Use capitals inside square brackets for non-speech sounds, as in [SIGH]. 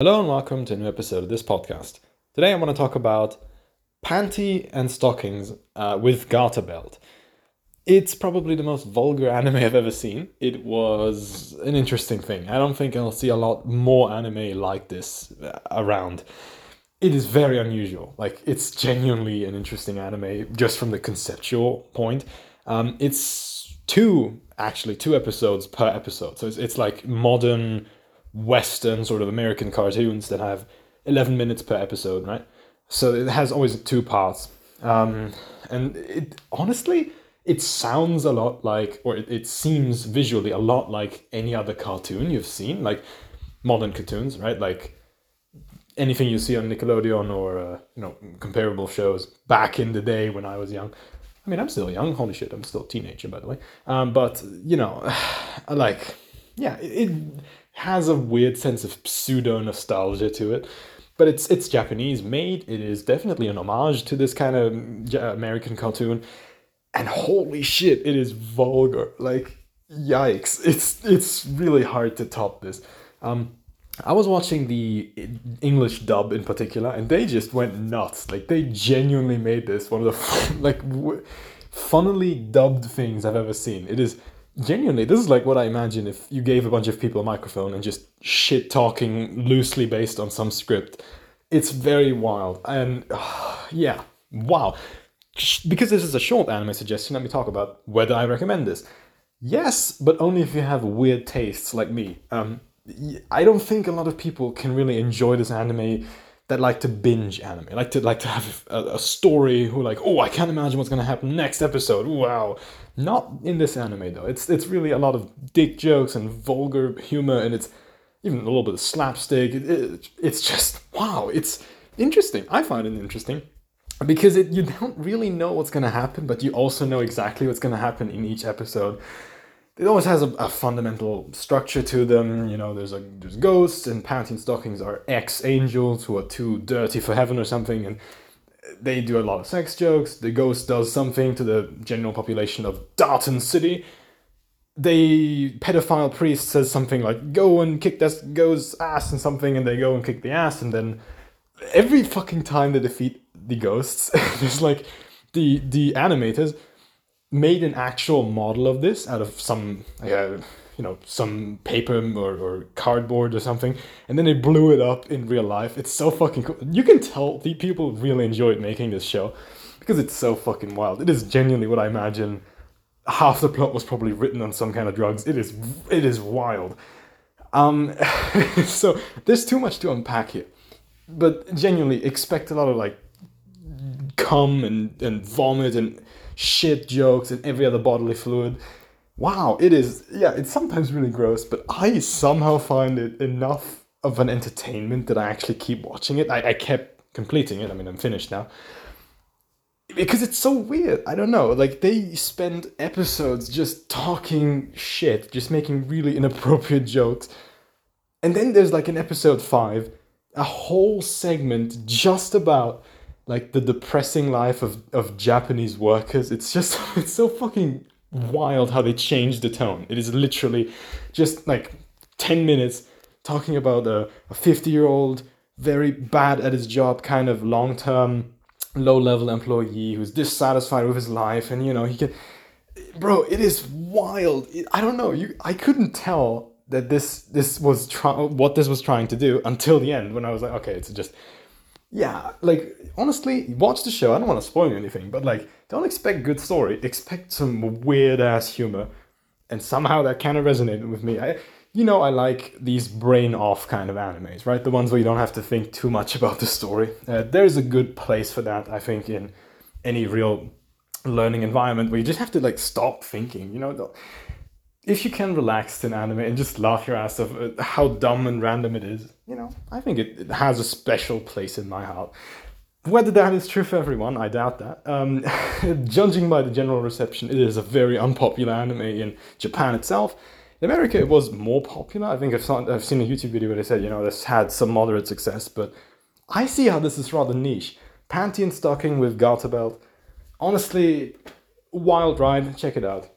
Hello and welcome to a new episode of this podcast. Today I want to talk about panty and stockings uh, with garter belt. It's probably the most vulgar anime I've ever seen. It was an interesting thing. I don't think I'll see a lot more anime like this uh, around. It is very unusual. Like it's genuinely an interesting anime just from the conceptual point. Um, it's two actually two episodes per episode, so it's it's like modern Western sort of American cartoons that have 11 minutes per episode, right? So it has always two parts. Um, and it honestly, it sounds a lot like, or it, it seems visually a lot like any other cartoon you've seen, like modern cartoons, right? Like anything you see on Nickelodeon or uh, you know comparable shows back in the day when I was young. I mean, I'm still young. Holy shit, I'm still a teenager, by the way. Um, but you know, [SIGHS] like, yeah, it, it has a weird sense of pseudo nostalgia to it. But it's it's Japanese made. It is definitely an homage to this kind of American cartoon. And holy shit, it is vulgar. Like yikes. It's it's really hard to top this. Um I was watching the English dub in particular, and they just went nuts. Like they genuinely made this one of the [LAUGHS] like funnily dubbed things I've ever seen. It is genuinely, this is like what I imagine if you gave a bunch of people a microphone and just shit talking loosely based on some script. It's very wild. And uh, [SIGHS] yeah, wow. Because this is a short anime suggestion, let me talk about whether I recommend this. Yes, but only if you have weird tastes like me. Um, I don't think a lot of people can really enjoy this anime that like to binge anime, like to like to have a, a story who like, oh, I can't imagine what's gonna happen next episode. Wow, not in this anime though. It's it's really a lot of dick jokes and vulgar humor, and it's even a little bit of slapstick. It, it, it's just wow. It's interesting. I find it interesting because it, you don't really know what's gonna happen, but you also know exactly what's gonna happen in each episode it always has a, a, fundamental structure to them. You know, there's a there's ghosts and panty stockings are ex angels who are too dirty for heaven or something, and they do a lot of sex jokes. The ghost does something to the general population of Daten City. The pedophile priest says something like "Go and kick that ghost's ass" and something, and they go and kick the ass, and then every fucking time they defeat the ghosts, [LAUGHS] there's like the the animators made an actual model of this out of some uh, you know some paper or, or cardboard or something and then they blew it up in real life. It's so fucking cool. You can tell the people really enjoyed making this show because it's so fucking wild. It is genuinely what i imagine half the plot was probably written on some kind of drugs. It is it is wild. Um [LAUGHS] so there's too much to unpack here but genuinely expect a lot of like cum and and vomit and shit jokes and every other bodily fluid. Wow, it is, yeah, it's sometimes really gross, but I somehow find it enough of an entertainment that I actually keep watching it. I, I kept completing it, I mean, I'm finished now. Because it's so weird. I don't know. Like, they spend episodes just talking shit, just making really inappropriate jokes. And then there's like an episode five, a whole segment just about like the depressing life of, of Japanese workers. It's just [LAUGHS] it's so fucking wild how they change the tone. It is literally just like 10 minutes talking about a, a 50 year old, very bad at his job, kind of long term, low level employee who's dissatisfied with his life. And you know, he can, bro, it is wild. I don't know. You, I couldn't tell that this, this was try- what this was trying to do until the end when I was like, okay, it's just yeah, like honestly, watch the show. I don't want to spoil anything, but like, don't expect good story. Expect some weird ass humor, and somehow that kind of resonated with me. I, you know, I like these brain off kind of animes, right? The ones where you don't have to think too much about the story. Uh, there's a good place for that, I think, in any real learning environment where you just have to like stop thinking. You know, if you can relax in anime and just laugh your ass off at how dumb and random it is, you know, I think it, it has a special place in my heart. Whether that is true for everyone, I doubt that. Um, [LAUGHS] judging by the general reception, it is a very unpopular anime in Japan itself. In America, it was more popular. I think I've, saw, I've seen a YouTube video where they said, you know, this had some moderate success, but I see how this is rather niche. Panty and stocking with garter belt. Honestly, wild ride. Check it out.